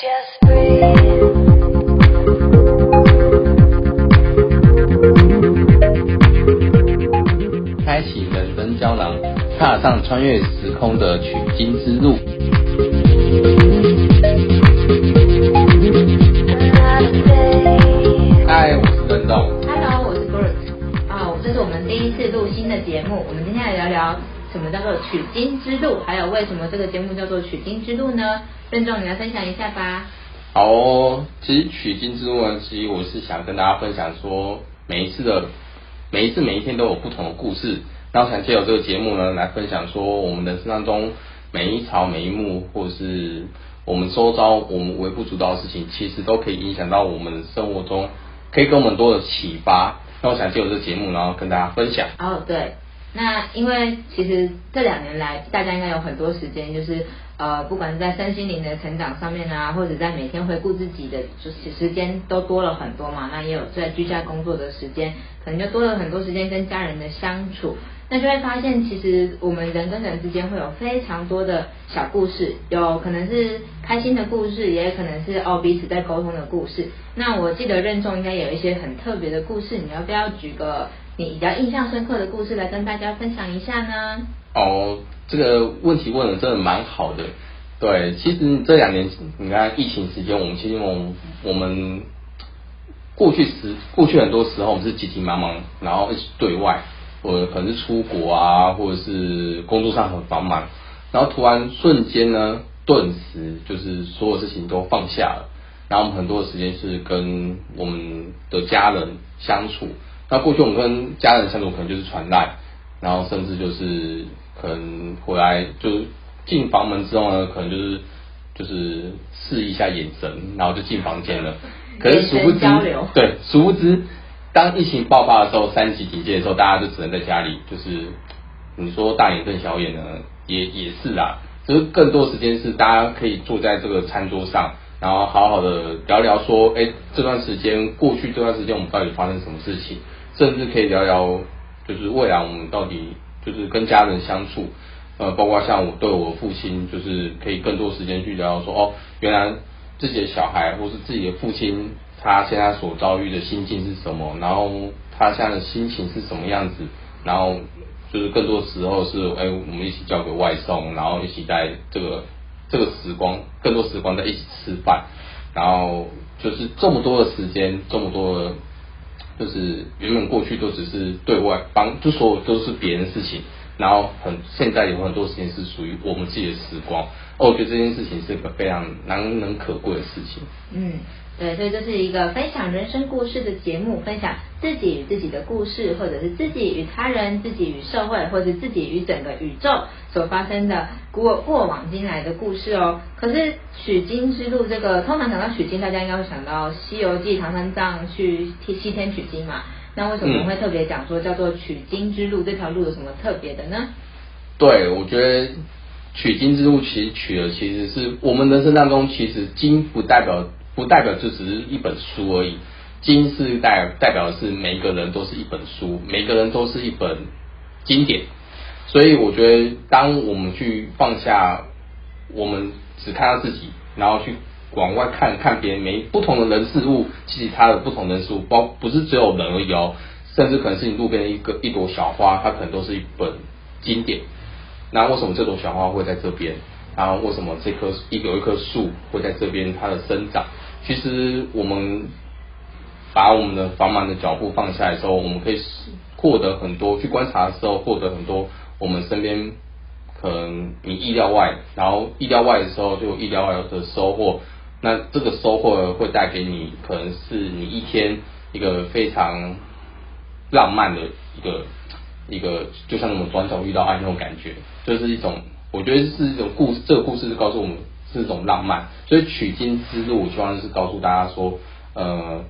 Just breathe. 开启人生胶囊，踏上穿越时空的取经之路。嗨，我是任栋。Hello，我是 Bruce 啊，这是我们第一次录新的节目，我们今天来聊聊什么叫做取经之路，还有为什么这个节目叫做取经之路呢？任重，你来分享一下吧。好哦，其实取经之路呢，其实我是想跟大家分享说，每一次的每一次每一天都有不同的故事，那我想借由这个节目呢，来分享说我们人生当中每一朝每一幕，或者是我们周遭我们微不足道的事情，其实都可以影响到我们生活中，可以给我们多的启发。那我想借由这个节目，然后跟大家分享。哦，对，那因为其实这两年来，大家应该有很多时间，就是呃，不管是在身心灵的成长上面啊，或者在每天回顾自己的，就是时间都多了很多嘛。那也有在居家工作的时间，可能就多了很多时间跟家人的相处。那就会发现，其实我们人跟人之间会有非常多的小故事，有可能是开心的故事，也可能是哦彼此在沟通的故事。那我记得任重应该有一些很特别的故事，你要不要举个你比较印象深刻的故事来跟大家分享一下呢？哦，这个问题问的真的蛮好的。对，其实这两年你看疫情时间，我们其实我们我们过去时过去很多时候我们是急急忙忙，然后一起对外，或者可能是出国啊，或者是工作上很繁忙，然后突然瞬间呢，顿时就是所有事情都放下了，然后我们很多的时间是跟我们的家人相处。那过去我们跟家人相处可能就是传赖，然后甚至就是可能回来就是进房门之后呢，可能就是就是试一下眼神，然后就进房间了。可是殊不知对，殊不知当疫情爆发的时候，三级警戒的时候，大家就只能在家里，就是你说大眼瞪小眼呢，也也是啦。只是更多时间是大家可以坐在这个餐桌上，然后好好的聊聊说，哎，这段时间过去这段时间我们到底发生什么事情，甚至可以聊聊就是未来我们到底就是跟家人相处，呃，包括像我对我父亲，就是可以更多时间去聊聊说，哦，原来自己的小孩或是自己的父亲，他现在所遭遇的心境是什么，然后他现在的心情是什么样子，然后就是更多时候是，哎，我们一起叫个外送，然后一起在这个这个时光，更多时光在一起吃饭，然后就是这么多的时间，这么多的。就是原本过去都只是对外帮，就所有都是别人的事情，然后很现在有很多时间是属于我们自己的时光。哦，我觉得这件事情是个非常难能可贵的事情。嗯，对，所以这是一个分享人生故事的节目，分享自己与自己的故事，或者是自己与他人、自己与社会，或者自己与整个宇宙所发生的过过往今来的故事哦。可是取经之路这个，通常讲到取经，大家应该会想到《西游记》唐三藏去西天取经嘛。那为什么会特别讲说叫做取经之路？这条路有什么特别的呢？对，我觉得取经之路其实取的其实是我们人生当中，其实经不代表不代表就只是一本书而已，经是代代表的是每一个人都是一本书，每个人都是一本经典。所以我觉得，当我们去放下，我们只看到自己，然后去往外看看别人每不同的人事物，其实它的不同人事物，包不是只有人而已哦，甚至可能是你路边的一个一朵小花，它可能都是一本经典。那为什么这朵小花会在这边？然后为什么这棵一有一棵树会在这边它的生长？其实我们把我们的繁忙的脚步放下来的时候，我们可以获得很多，去观察的时候获得很多我们身边可能你意料外，然后意料外的时候就有意料外的收获。那这个收获会带给你，可能是你一天一个非常浪漫的一个一个，就像我们转角遇到爱那种感觉，就是一种，我觉得是一种故事。这个故事是告诉我们是一种浪漫，所以取经之路，我希望是告诉大家说，呃，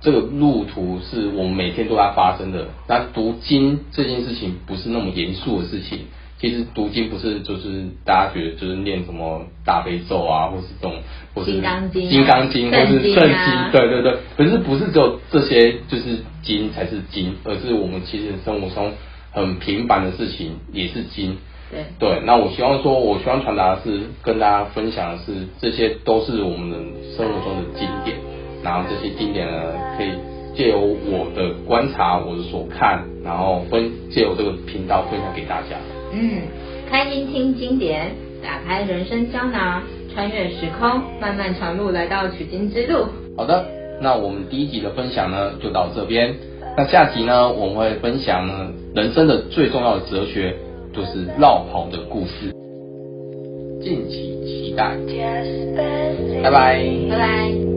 这个路途是我们每天都在发生的。那读经这件事情不是那么严肃的事情。其实读经不是就是大家觉得就是念什么大悲咒啊，或是这种，或是金刚经啊金刚经，或是圣经对对对。可是不是只有这些就是经才是经，而是我们其实生活中很平凡的事情也是经。对对，那我希望说，我希望传达的是跟大家分享的是，这些都是我们的生活中的经典，然后这些经典呢，可以借由我的观察，我的所看，然后分借由这个频道分享给大家。嗯，开心听经典，打开人生胶囊，穿越时空，漫漫长路来到取经之路。好的，那我们第一集的分享呢就到这边。那下集呢，我们会分享呢人生的最重要的哲学，就是绕跑的故事，敬请期待。拜拜。拜拜。